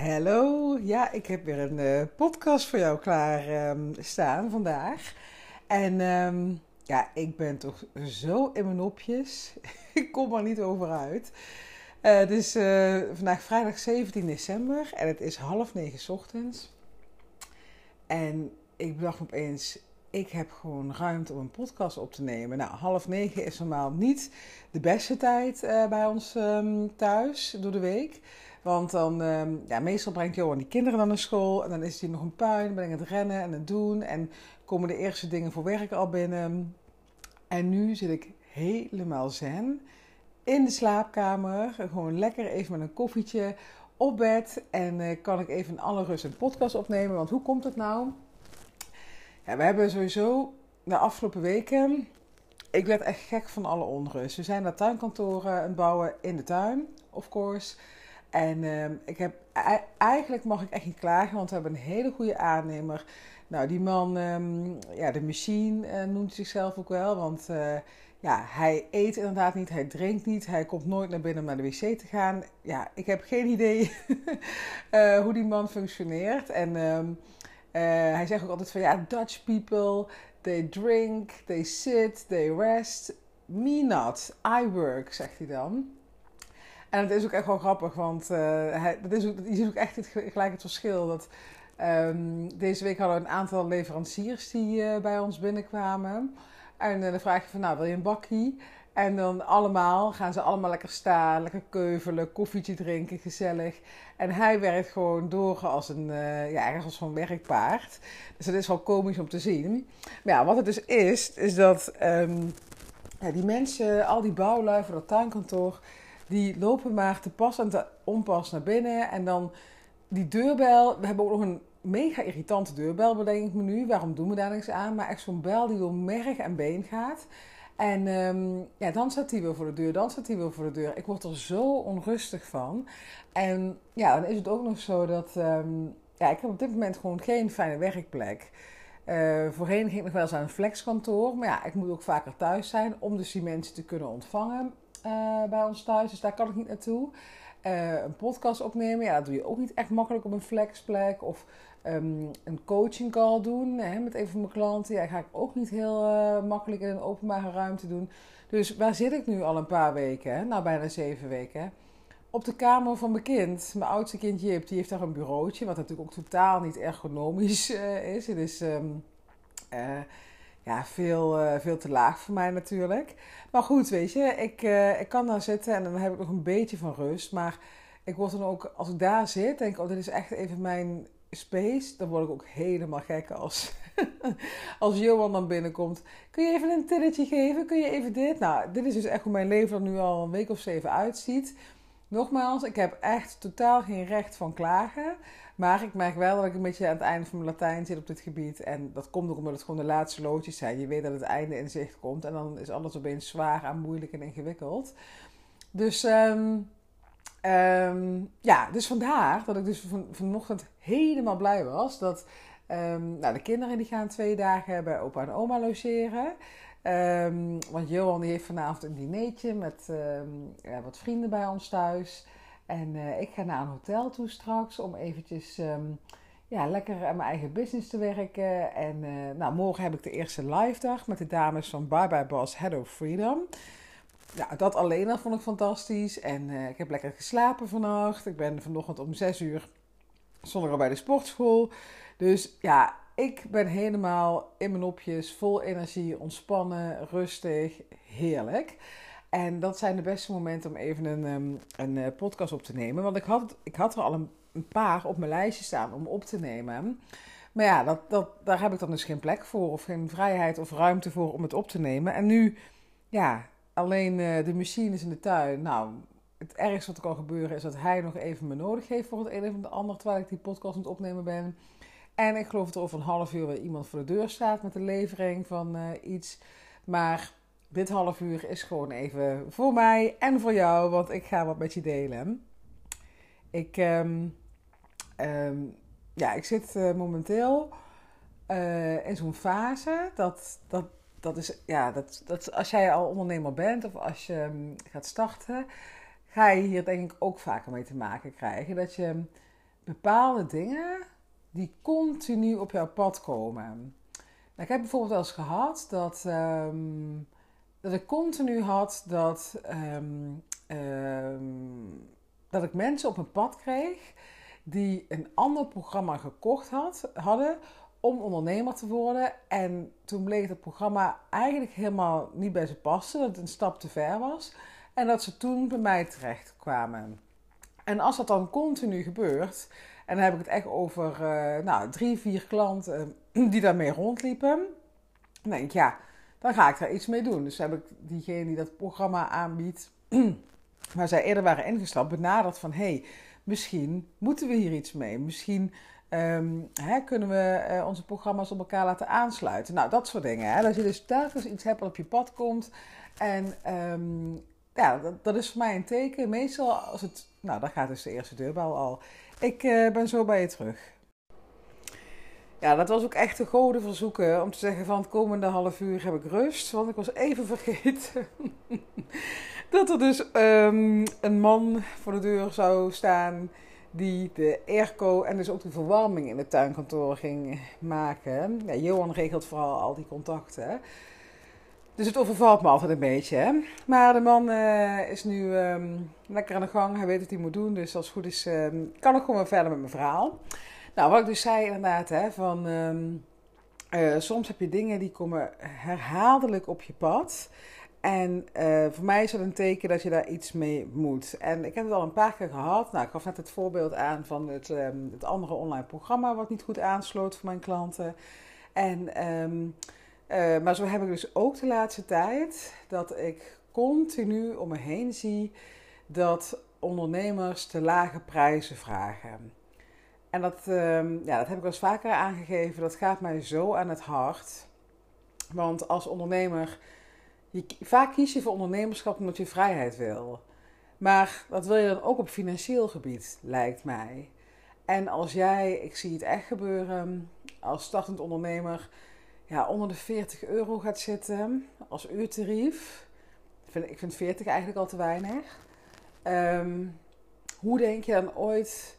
Hallo, ja, ik heb weer een uh, podcast voor jou klaar um, staan vandaag. En um, ja, ik ben toch zo in mijn nopjes. ik kom er niet over uit. Uh, het is uh, vandaag vrijdag 17 december en het is half negen ochtends. En ik bedacht opeens, ik heb gewoon ruimte om een podcast op te nemen. Nou, half negen is normaal niet de beste tijd bij ons um, thuis door de week. Want dan, um, ja, meestal brengt Johan die kinderen dan naar school. En dan is hij nog een puin, ben ik het rennen en het doen. En komen de eerste dingen voor werk al binnen. En nu zit ik helemaal zen in de slaapkamer. Gewoon lekker even met een koffietje op bed. En uh, kan ik even in alle rust een podcast opnemen. Want hoe komt het nou? Ja, we hebben sowieso de afgelopen weken. Ik werd echt gek van alle onrust. We zijn naar tuinkantoren aan het bouwen in de tuin, of course. En uh, ik heb, eigenlijk mag ik echt niet klagen, want we hebben een hele goede aannemer. Nou, die man, um, ja, de machine uh, noemt zichzelf ook wel, want uh, ja, hij eet inderdaad niet, hij drinkt niet, hij komt nooit naar binnen om naar de wc te gaan. Ja, ik heb geen idee uh, hoe die man functioneert. En um, hij zegt ook altijd van, ja, Dutch people, they drink, they sit, they rest. Me not, I work, zegt hij dan. En het is ook echt wel grappig, want uh, hij, is ook, je ziet ook echt het, gelijk het verschil. Dat, um, deze week hadden we een aantal leveranciers die uh, bij ons binnenkwamen. En uh, dan vraag je van, nou, wil je een bakkie? En dan allemaal gaan ze allemaal lekker staan, lekker keuvelen, koffietje drinken, gezellig. En hij werkt gewoon door als een, ja, ergens als zo'n werkpaard. Dus dat is wel komisch om te zien. Maar ja, wat het dus is, is dat um, ja, die mensen, al die bouwlui voor dat tuinkantoor die lopen maar te pas en te onpas naar binnen. En dan die deurbel. We hebben ook nog een mega irritante deurbel, bedenk ik me nu. Waarom doen we daar niks aan? Maar echt zo'n bel die door merg en been gaat. En um, ja, dan staat hij weer voor de deur, dan staat hij weer voor de deur. Ik word er zo onrustig van. En ja, dan is het ook nog zo dat... Um, ja, ik heb op dit moment gewoon geen fijne werkplek. Uh, voorheen ging ik nog wel eens aan een flexkantoor. Maar ja, ik moet ook vaker thuis zijn om dus die mensen te kunnen ontvangen uh, bij ons thuis. Dus daar kan ik niet naartoe. Uh, een podcast opnemen, ja, dat doe je ook niet echt makkelijk op een flexplek. Of um, een coaching call doen hè, met een van mijn klanten. Ja, ga ik ook niet heel uh, makkelijk in een openbare ruimte doen. Dus waar zit ik nu al een paar weken? Hè? Nou, bijna zeven weken. Op de kamer van mijn kind. Mijn oudste kind Jip, die heeft daar een bureautje. Wat natuurlijk ook totaal niet ergonomisch is. Het is... Um, ja, veel, uh, veel te laag voor mij natuurlijk. Maar goed, weet je, ik, uh, ik kan daar zitten en dan heb ik nog een beetje van rust. Maar ik word dan ook, als ik daar zit, denk ik, oh, dit is echt even mijn space. Dan word ik ook helemaal gek als, als Johan dan binnenkomt. Kun je even een tilletje geven? Kun je even dit? Nou, dit is dus echt hoe mijn leven er nu al een week of zeven uitziet. Nogmaals, ik heb echt totaal geen recht van klagen. Maar ik merk wel dat ik een beetje aan het einde van mijn Latijn zit op dit gebied. En dat komt ook omdat het gewoon de laatste loodjes zijn. Je weet dat het einde in zicht komt. En dan is alles opeens zwaar en moeilijk en ingewikkeld. Dus um, um, ja, dus vandaar dat ik dus van, vanochtend helemaal blij was. Dat um, nou, de kinderen die gaan twee dagen bij opa en oma logeren. Want Johan die heeft vanavond een dinertje met ja, wat vrienden bij ons thuis. En uh, ik ga naar een hotel toe straks om eventjes um, ja, lekker aan mijn eigen business te werken. En uh, nou, morgen heb ik de eerste live dag met de dames van Bye Bye Boss Head of Freedom. Ja, dat alleen al vond ik fantastisch. En ik heb lekker geslapen vannacht. Ik ben vanochtend om 6 uur zonder al bij de sportschool. Dus ja, ik ben helemaal in mijn nopjes, vol energie, ontspannen, rustig, heerlijk. En dat zijn de beste momenten om even een, um, een uh, podcast op te nemen. Want ik had, ik had er al een, paar op mijn lijstje staan om op te nemen. Maar ja, dat, dat, daar heb ik dan dus geen plek voor, of geen vrijheid of ruimte voor om het op te nemen. En nu, ja, alleen uh, de machines in de tuin. Nou, het ergste wat er kan gebeuren is dat hij nog even me nodig heeft voor het een of het ander terwijl ik die podcast aan het opnemen ben. En ik geloof dat er over een half uur weer iemand voor de deur staat met de levering van uh, iets. Maar dit half uur is gewoon even voor mij en voor jou, want ik ga wat met je delen. Ik, um, um, ja, ik zit uh, momenteel uh, in zo'n fase dat, dat, dat is, ja, dat, dat als jij al ondernemer bent of als je um, gaat starten, ga je hier denk ik ook vaker mee te maken krijgen. Dat je bepaalde dingen die continu op jouw pad komen. Nou, ik heb bijvoorbeeld wel eens gehad dat, ehm, dat ik continu had dat, ehm, ehm, dat ik mensen op mijn pad kreeg die een ander programma gekocht had, hadden om ondernemer te worden. En toen bleek het programma eigenlijk helemaal niet bij ze passen, dat het een stap te ver was. En dat ze toen bij mij terecht kwamen. En als dat dan continu gebeurt, en dan heb ik het echt over uh, nou, drie, vier klanten die daarmee rondliepen, dan denk ik ja, dan ga ik daar iets mee doen. Dus heb ik diegene die dat programma aanbiedt, waar zij eerder waren ingestapt, benaderd van hey, misschien moeten we hier iets mee. Misschien um, hè, kunnen we uh, onze programma's op elkaar laten aansluiten. Nou, dat soort dingen. Hè. Dat je dus telkens iets hebt wat op je pad komt. En um, ja, dat, dat, is voor mij een teken. Meestal als het... Nou, dan gaat dus de eerste deurbel al. Ik uh, ben zo bij je terug. Ja, dat was ook echt de goden verzoeken om te zeggen van het komende half uur heb ik rust. Want ik was even vergeten dat er dus um, een man voor de deur zou staan die de airco en dus ook de verwarming in het tuinkantoor ging maken. Ja, Johan regelt vooral al die contacten. Dus het overvalt me altijd een beetje. Hè? Maar de man uh, is nu um, lekker aan de gang. Hij weet wat hij moet doen. Dus als het goed is, um, kan ik gewoon verder met mijn verhaal. Nou, wat ik dus zei inderdaad, hè, van um, uh, soms heb je dingen die komen herhaaldelijk op je pad. En uh, voor mij is dat een teken dat je daar iets mee moet. En ik heb het al een paar keer gehad. Nou, ik gaf net het voorbeeld aan van het, um, het andere online programma wat niet goed aansloot voor mijn klanten. En, um, uh, maar zo heb ik dus ook de laatste tijd dat ik continu om me heen zie dat ondernemers te lage prijzen vragen. En dat, um, ja, dat heb ik wel eens vaker aangegeven. Dat gaat mij zo aan het hart. Want als ondernemer je, vaak kies je voor ondernemerschap omdat je vrijheid wil. Maar dat wil je dan ook op financieel gebied, lijkt mij. En als jij, ik zie het echt gebeuren, als startend ondernemer ja, onder de 40 euro gaat zitten als uurtarief. Ik vind 40 eigenlijk al te weinig. Um, hoe denk je dan ooit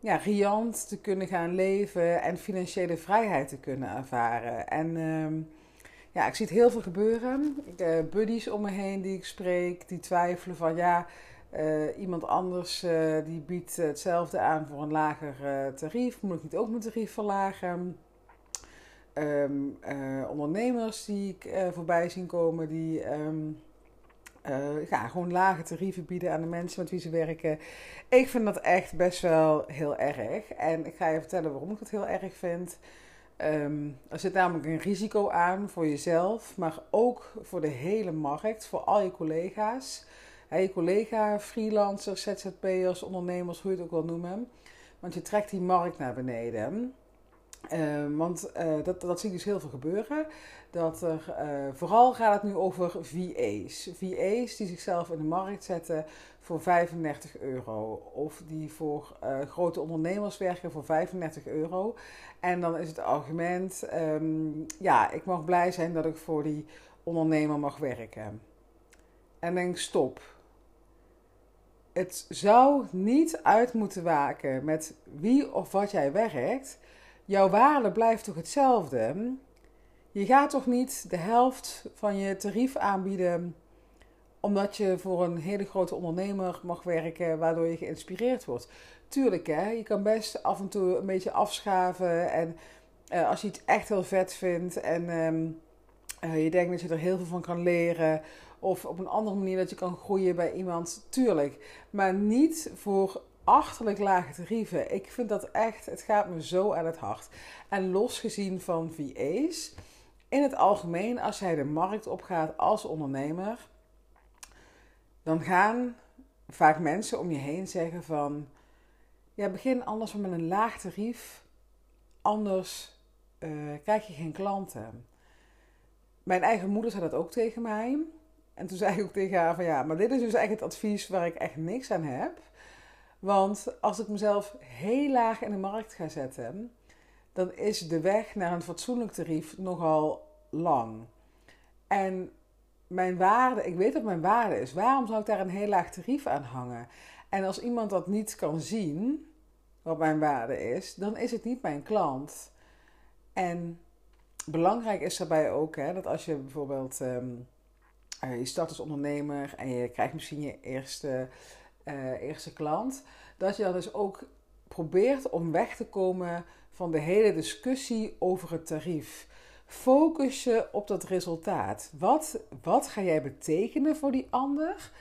ja, riant te kunnen gaan leven en financiële vrijheid te kunnen ervaren? En um, ja, ik zie het heel veel gebeuren. Uh, buddies om me heen die ik spreek, die twijfelen van ja, uh, iemand anders uh, die biedt hetzelfde aan voor een lager tarief. Moet ik niet ook mijn tarief verlagen? Um, ondernemers die ik voorbij zien komen, die um, ja, gewoon lage tarieven bieden aan de mensen met wie ze werken. Ik vind dat echt best wel heel erg. En ik ga je vertellen waarom ik dat heel erg vind. Um, er zit namelijk een risico aan voor jezelf, maar ook voor de hele markt, voor al je collega's. je collega, freelancers, ZZP'ers, ondernemers, hoe je het ook wil noemen. Want je trekt die markt naar beneden. Um, want uh, dat, dat zie ik dus heel veel gebeuren. Dat er, uh, vooral gaat het nu over VA's. VA's die zichzelf in de markt zetten voor 35 euro. Of die voor uh, grote ondernemers werken voor 35 euro. En dan is het argument, um, ja, ik mag blij zijn dat ik voor die ondernemer mag werken. En denk, stop. Het zou niet uit moeten waken met wie of wat jij werkt. Jouw waarde blijft toch hetzelfde? Je gaat toch niet de helft van je tarief aanbieden omdat je voor een hele grote ondernemer mag werken, waardoor je geïnspireerd wordt. Tuurlijk, hè, je kan best af en toe een beetje afschaven. En uh, als je het echt heel vet vindt en um, uh, je denkt dat je er heel veel van kan leren, of op een andere manier dat je kan groeien bij iemand, tuurlijk. Maar niet voor achterlijk lage tarieven. Ik vind dat echt, het gaat me zo aan het hart. En losgezien van VA's, in het algemeen, als jij de markt opgaat als ondernemer dan gaan vaak mensen om je heen zeggen van... Ja, begin anders met een laag tarief. Anders uh, krijg je geen klanten. Mijn eigen moeder zei dat ook tegen mij. En toen zei ik ook tegen haar van ja, maar dit is dus eigenlijk het advies waar ik echt niks aan heb. Want als ik mezelf heel laag in de markt ga zetten, dan is de weg naar een fatsoenlijk tarief nogal lang. En mijn waarde, ik weet dat mijn waarde is. Waarom zou ik daar een heel laag tarief aan hangen? En als iemand dat niet kan zien, wat mijn waarde is, dan is het niet mijn klant. En belangrijk is daarbij ook hè, dat als je bijvoorbeeld ehm, je start als ondernemer en je krijgt misschien je eerste, uh, eerste klant, dat je dan dus ook probeert om weg te komen van de hele discussie over het tarief. Focus je op dat resultaat. Wat, wat ga jij betekenen voor die ander?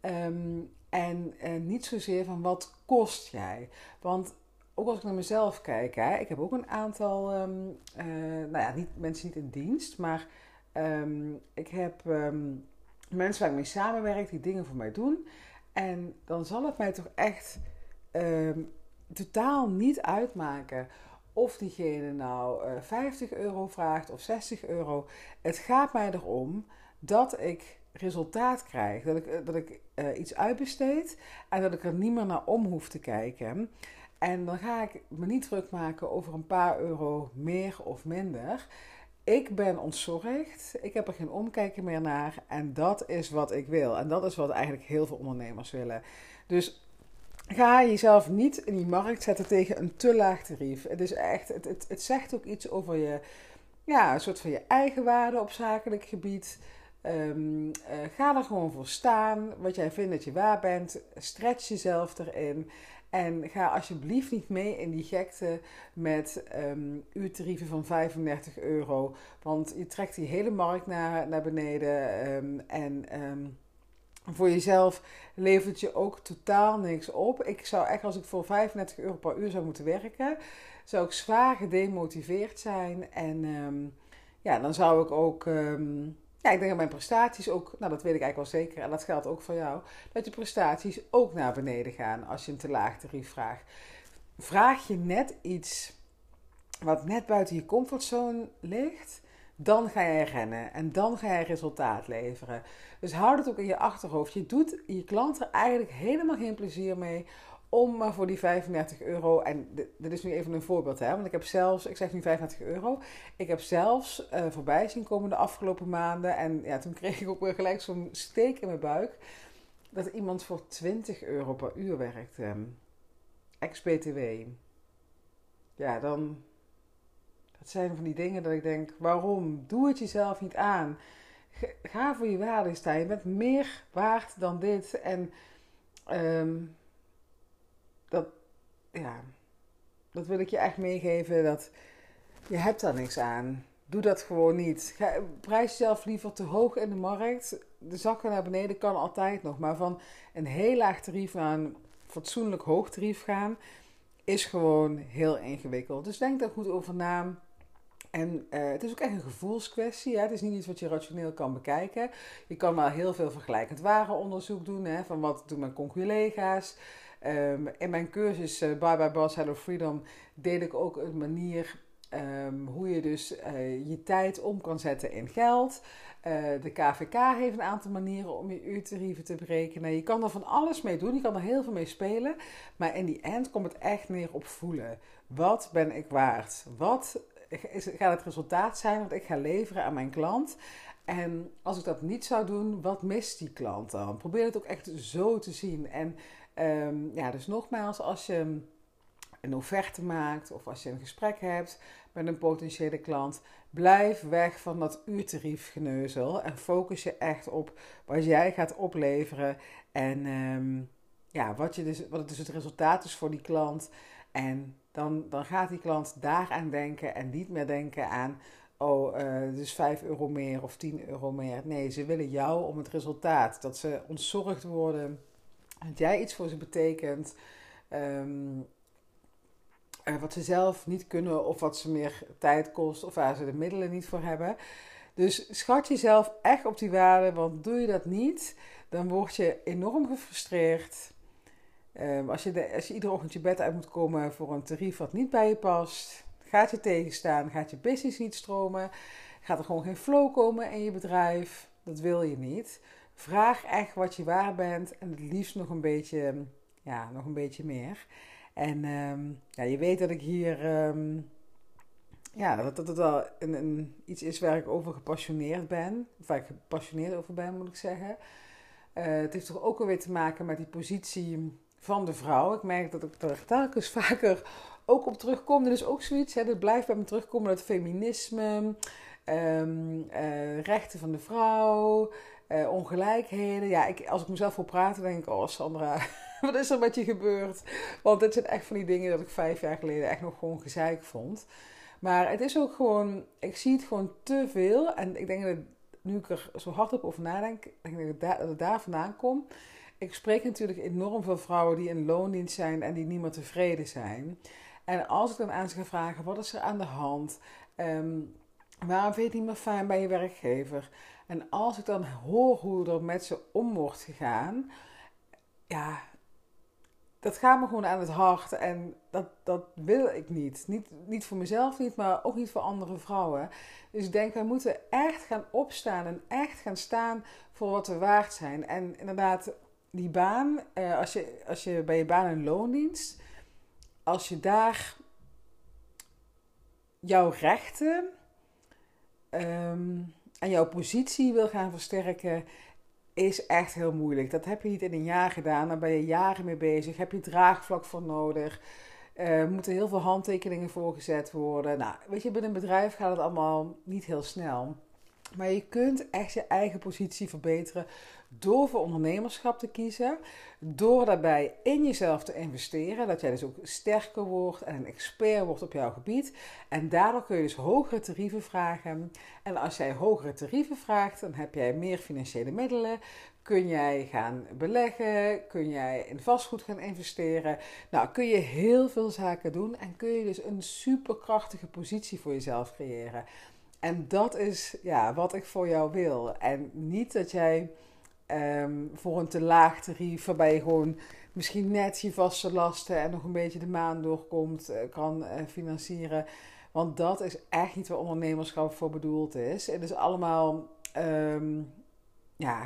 Ehm, en, en niet zozeer van wat kost jij. Want ook als ik naar mezelf kijk, hè, ik heb ook een aantal, um, uh, nou ja, niet, mensen niet in dienst, maar um, ik heb mensen waar ik mee samenwerk die dingen voor mij doen. En dan zal het mij toch echt totaal niet uitmaken of diegene nou uh, eh, 50 euro vraagt of 60 euro. Het gaat mij erom dat ik resultaat krijg. Dat ik, eh, dat ik uh, iets uitbesteed en dat ik er niet meer naar om hoef te kijken. En dan ga ik me niet druk maken over een paar euro meer of minder. Ik ben ontzorgd. Ik heb er geen omkijken meer naar. En dat is wat ik wil. En dat is wat eigenlijk heel veel ondernemers willen. Dus Ga jezelf niet in die markt zetten tegen een te laag tarief. Het is echt, het, het, het zegt ook iets over je, ja, een soort van je eigen waarde op zakelijk gebied. Um, ga er gewoon voor staan. Wat jij vindt dat je waar bent. Stretch jezelf erin. En ga alsjeblieft niet mee in die gekte met um, uurtarieven van 35 euro. Want je trekt die hele markt naar, naar beneden. Um, en voor jezelf levert je ook totaal niks op. Ik zou echt, als ik voor 35 euro per uur zou moeten werken, zou ik zwaar gedemotiveerd zijn. En ehm, ja, dan zou ik ook. Ehm, ja, ik denk dat mijn prestaties ook, nou dat weet ik eigenlijk wel zeker, en dat geldt ook voor jou, dat je prestaties ook naar beneden gaan als je een te laag tarief vraagt. Vraag je net iets wat net buiten je comfortzone ligt, dan ga jij rennen en dan ga jij resultaat leveren. Dus houd het ook in je achterhoofd. Je doet je klanten eigenlijk helemaal geen plezier mee om maar voor die 35 euro. En dit is nu even een voorbeeld, hè? Want ik heb zelfs, ik zeg nu 35 euro. Ik heb zelfs uh, voorbij zien komen de afgelopen maanden. En ja, toen kreeg ik ook weer gelijk zo'n steek in mijn buik. Dat iemand voor 20 euro per uur werkt. Ex-BTW. Ja, dan. Dat zijn van die dingen dat ik denk: waarom? Doe het jezelf niet aan ga voor je waarde staan. Je bent meer waard dan dit. En um, dat, ja, dat wil ik je echt meegeven. Dat je hebt daar niks aan. Doe dat gewoon niet. Ga, prijs jezelf liever te hoog in de markt. De zakken naar beneden kan altijd nog. Maar van een heel laag tarief naar een fatsoenlijk hoog tarief gaan... is gewoon heel ingewikkeld. Dus denk daar goed over na. En uh, het is ook echt een gevoelskwestie. Hè? Het is niet iets wat je rationeel kan bekijken. Je kan wel heel veel vergelijkend warenonderzoek doen. Hè? Van wat doen mijn conculega's. Um, in mijn cursus uh, Bye Bye Boss Hello Freedom deed ik ook een manier um, hoe je dus uh, je tijd om kan zetten in geld. de KVK heeft een aantal manieren om je uurtarieven te berekenen. Je kan er van alles mee doen. Je kan er heel veel mee spelen. Maar in die end komt het echt neer op voelen. Wat ben ik waard? Wat gaat het resultaat zijn wat ik ga leveren aan mijn klant. En als ik dat niet zou doen, wat mist die klant dan? Probeer het ook echt zo te zien. En um, ja, dus nogmaals, als je een offerte maakt of als je een gesprek hebt met een potentiële klant, blijf weg van dat uurtariefgeneuzel en focus je echt op wat jij gaat opleveren en um, ja, wat, je dus, wat dus het resultaat is voor die klant. En dan, dan gaat die klant daaraan denken en niet meer denken aan, oh, uh, dus 5 euro meer of 10 euro meer. Nee, ze willen jou om het resultaat. Dat ze ontzorgd worden, dat jij iets voor ze betekent. Um, wat ze zelf niet kunnen of wat ze meer tijd kost of waar ze de middelen niet voor hebben. Dus schat jezelf echt op die waarde, want doe je dat niet, dan word je enorm gefrustreerd. Um, als, je als je iedere ochtend je bed uit moet komen voor een tarief wat niet bij je past, gaat je tegenstaan, gaat je business niet stromen, gaat er gewoon geen flow komen in je bedrijf. Dat wil je niet. Vraag echt wat je waar bent en het liefst nog een beetje, ja, nog een beetje meer. En um, ja, je weet dat ik hier, um, ja, dat, het wel een, iets is waar ik over gepassioneerd ben. Of waar ik gepassioneerd over ben, moet ik zeggen. Uh, het heeft toch ook alweer te maken met die positie van de vrouw. Ik merk dat ik er telkens vaker ook op terugkom. Er is ook zoiets, hè, dat blijft bij me terugkomen, dat feminisme, ehm, eh, rechten van de vrouw, uh, ongelijkheden. Ja, ik, als ik mezelf wil praten, denk ik, oh Sandra, wat is er met je gebeurd? Want dit zijn echt van die dingen dat ik vijf jaar geleden echt nog gewoon gezeik vond. Maar het is ook gewoon, ik zie het gewoon te veel. En ik denk dat nu ik er zo hard op over nadenk, denk ik dat daar vandaan komt. Ik spreek natuurlijk enorm veel vrouwen die in loondienst zijn en die niet meer tevreden zijn. En als ik dan aan ze ga vragen, wat is er aan de hand? Um, waarom vind je het niet meer fijn bij je werkgever? En als ik dan hoor hoe er met ze om wordt gegaan, ja, dat gaat me gewoon aan het hart. En dat, dat wil ik niet. niet. Niet voor mezelf niet, maar ook niet voor andere vrouwen. Dus ik denk, wij moeten echt gaan opstaan en echt gaan staan voor wat we waard zijn. En inderdaad, die baan, eh, als, je, als je bij je baan in loondienst, als je daar jouw rechten ehm, en jouw positie wil gaan versterken, is echt heel moeilijk. Dat heb je niet in een jaar gedaan. Daar ben je jaren mee bezig. Heb je draagvlak voor nodig. Er moeten heel veel handtekeningen voor gezet worden. Nou, weet je, binnen een bedrijf gaat het allemaal niet heel snel. Maar je kunt echt je eigen positie verbeteren door voor ondernemerschap te kiezen. Door daarbij in jezelf te investeren. Dat jij dus ook sterker wordt en een expert wordt op jouw gebied. En daardoor kun je dus hogere tarieven vragen. En als jij hogere tarieven vraagt, dan heb jij meer financiële middelen. Kun jij gaan beleggen? Kun jij in vastgoed gaan investeren? Nou, kun je heel veel zaken doen en kun je dus een superkrachtige positie voor jezelf creëren. En dat is ja, wat ik voor jou wil. En niet dat jij ehm, voor een te laag tarief, waarbij je gewoon misschien net je vaste lasten en nog een beetje de maand doorkomt, uh, kan uh, financieren. Want dat is echt niet waar ondernemerschap voor bedoeld is. Het is allemaal, um, ja,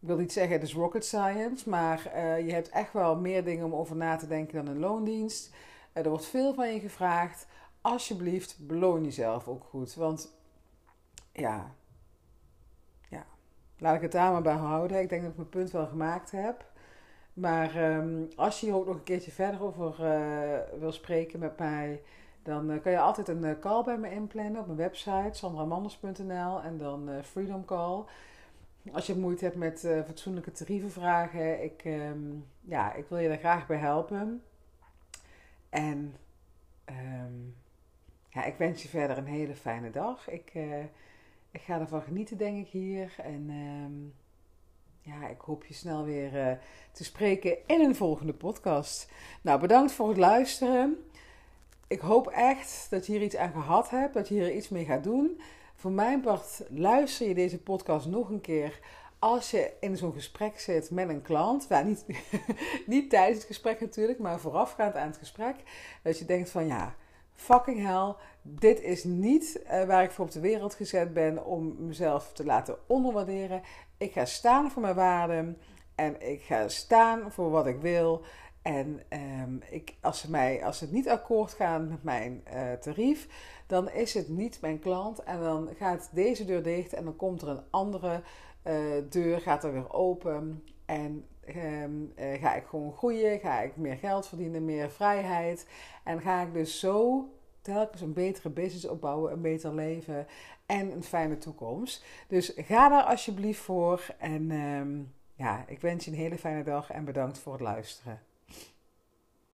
ik wil niet zeggen het is rocket science, maar uh, je hebt echt wel meer dingen om over na te denken dan een loondienst. er wordt veel van je gevraagd alsjeblieft beloon jezelf ook goed. Want ja, ja, laat ik het daar maar bij houden. Ik denk dat ik mijn punt wel gemaakt heb. Maar um, als je hier ook nog een keertje verder over uh, wil spreken met mij, dan uh, kan je altijd een uh, call bij me inplannen op mijn website sandramanders.nl en dan Freedom Call. Als je moeite hebt met fatsoenlijke tarieven vragen, ik, um, ja, ik wil je daar graag bij helpen. En um, ja, ik wens je verder een hele fijne dag. Ik, uh, ik ga ervan genieten, denk ik, hier. En uh, ja, ik hoop je snel weer uh, te spreken in een volgende podcast. Nou, bedankt voor het luisteren. Ik hoop echt dat je hier iets aan gehad hebt, dat je hier iets mee gaat doen. Voor mijn part luister je deze podcast nog een keer als je in zo'n gesprek zit met een klant, nou, niet, niet tijdens het gesprek natuurlijk, maar voorafgaand aan het gesprek, dat je denkt van ja, fucking hell, dit is niet uh, waar ik voor op de wereld gezet ben om mezelf te laten onderwaarderen. Ik ga staan voor mijn waarden en ik ga staan voor wat ik wil. En um, ik, als, ze mij, als het niet akkoord gaan met mijn uh, tarief, dan is het niet mijn klant. En dan gaat deze deur dicht en dan komt er een andere uh, deur, gaat er weer open. En um, uh, ga ik gewoon groeien, ga ik meer geld verdienen, meer vrijheid. En ga ik dus zo telkens een betere business opbouwen, een beter leven en een fijne toekomst. Dus ga daar alsjeblieft voor. En um, ja, ik wens je een hele fijne dag en bedankt voor het luisteren.